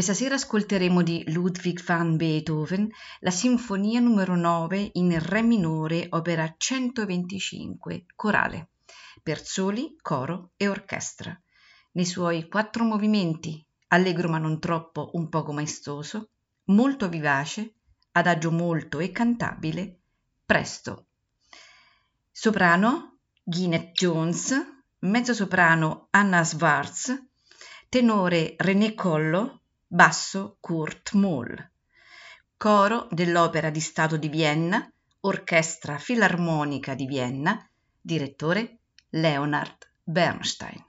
Questa sera ascolteremo di Ludwig van Beethoven la Sinfonia numero 9 in Re minore, opera 125, corale, per soli, coro e orchestra, nei suoi quattro movimenti, allegro ma non troppo, un poco maestoso, molto vivace, adagio molto e cantabile, presto. Soprano Ginette Jones, mezzosoprano Anna Schwarz, tenore René Collo, basso Kurt Moll. Coro dell'Opera di Stato di Vienna, Orchestra Filarmonica di Vienna, direttore Leonard Bernstein.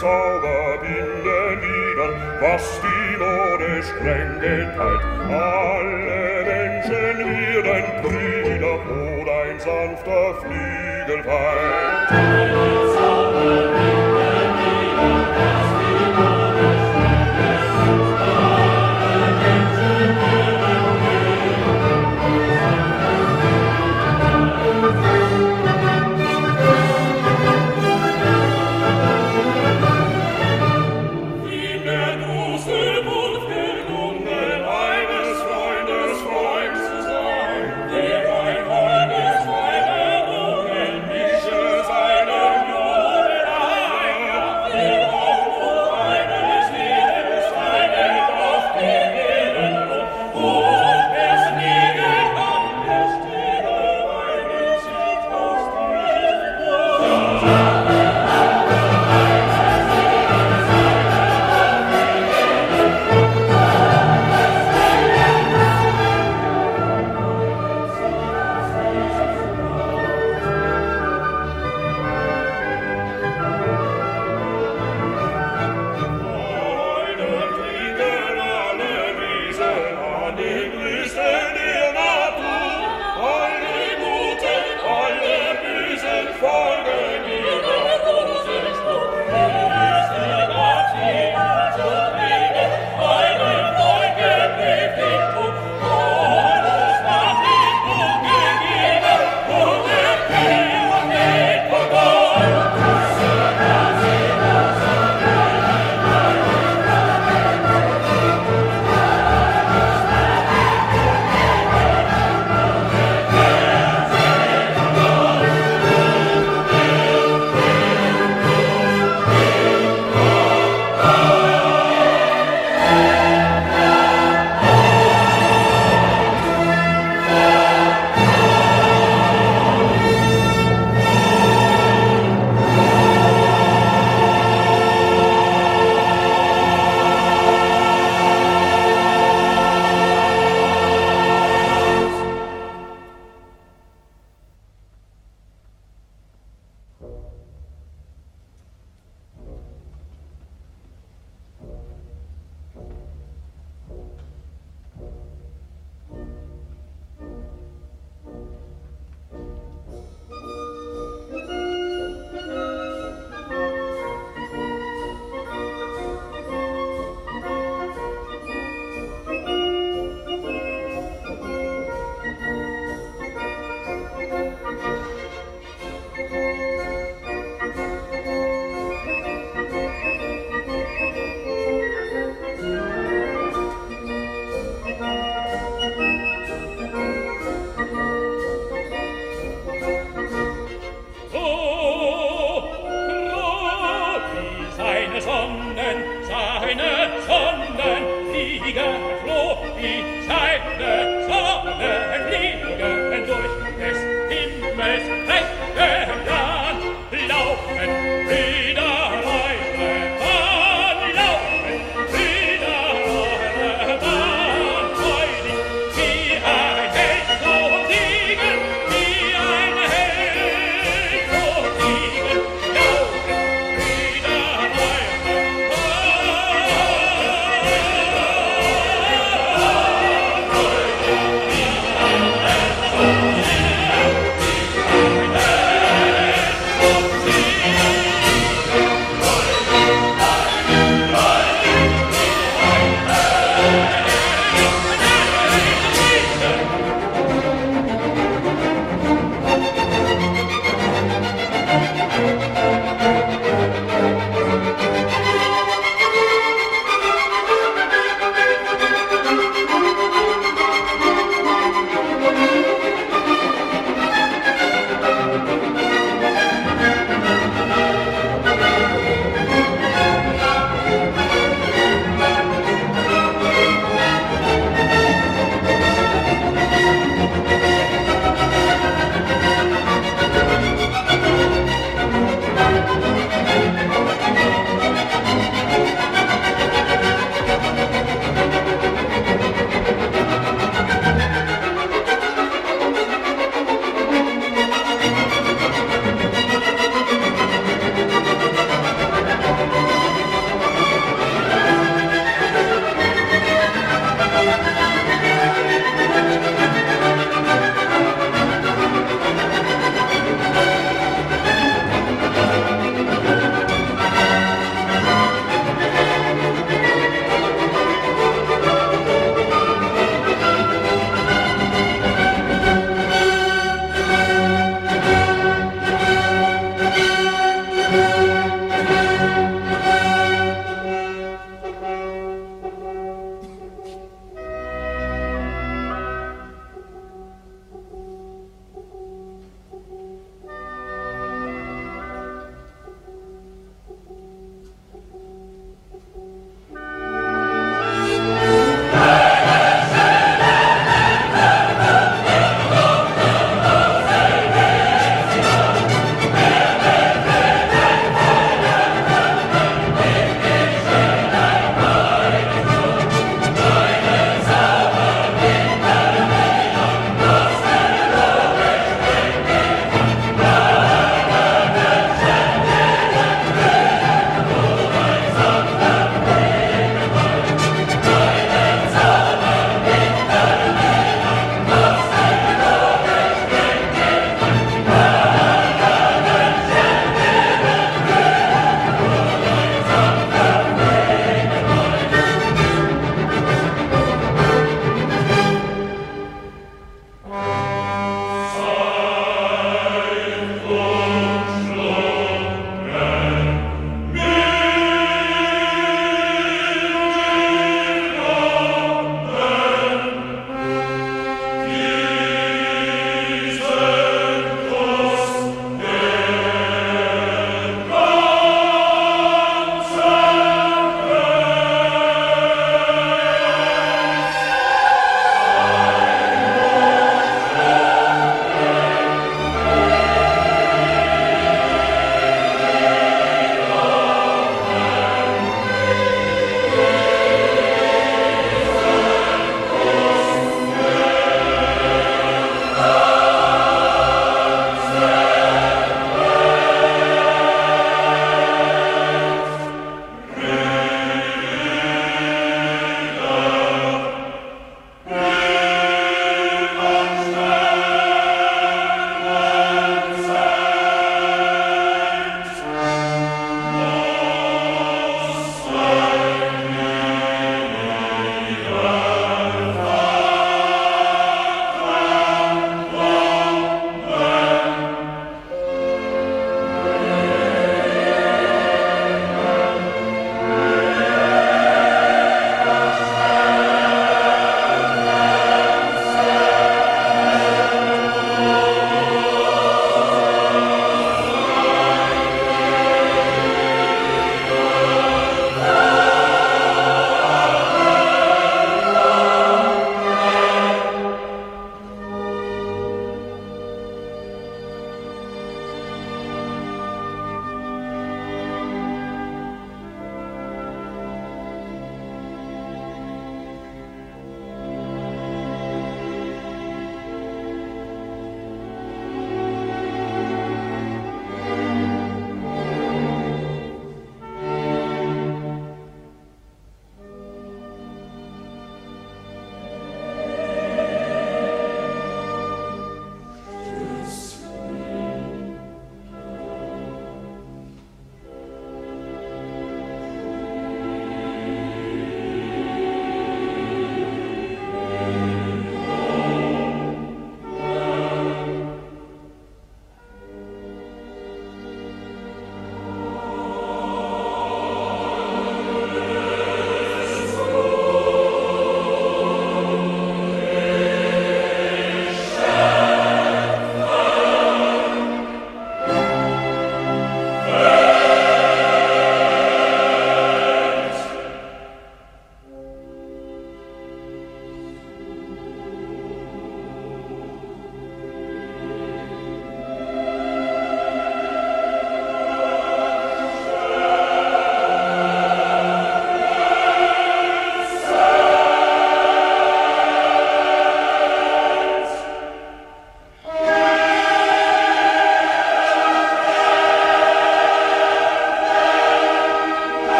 sauber Wille nieder, was die Mode streng geteilt. Alle Menschen werden Brüder, oder ein sanfter Flügel weit.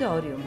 Ameria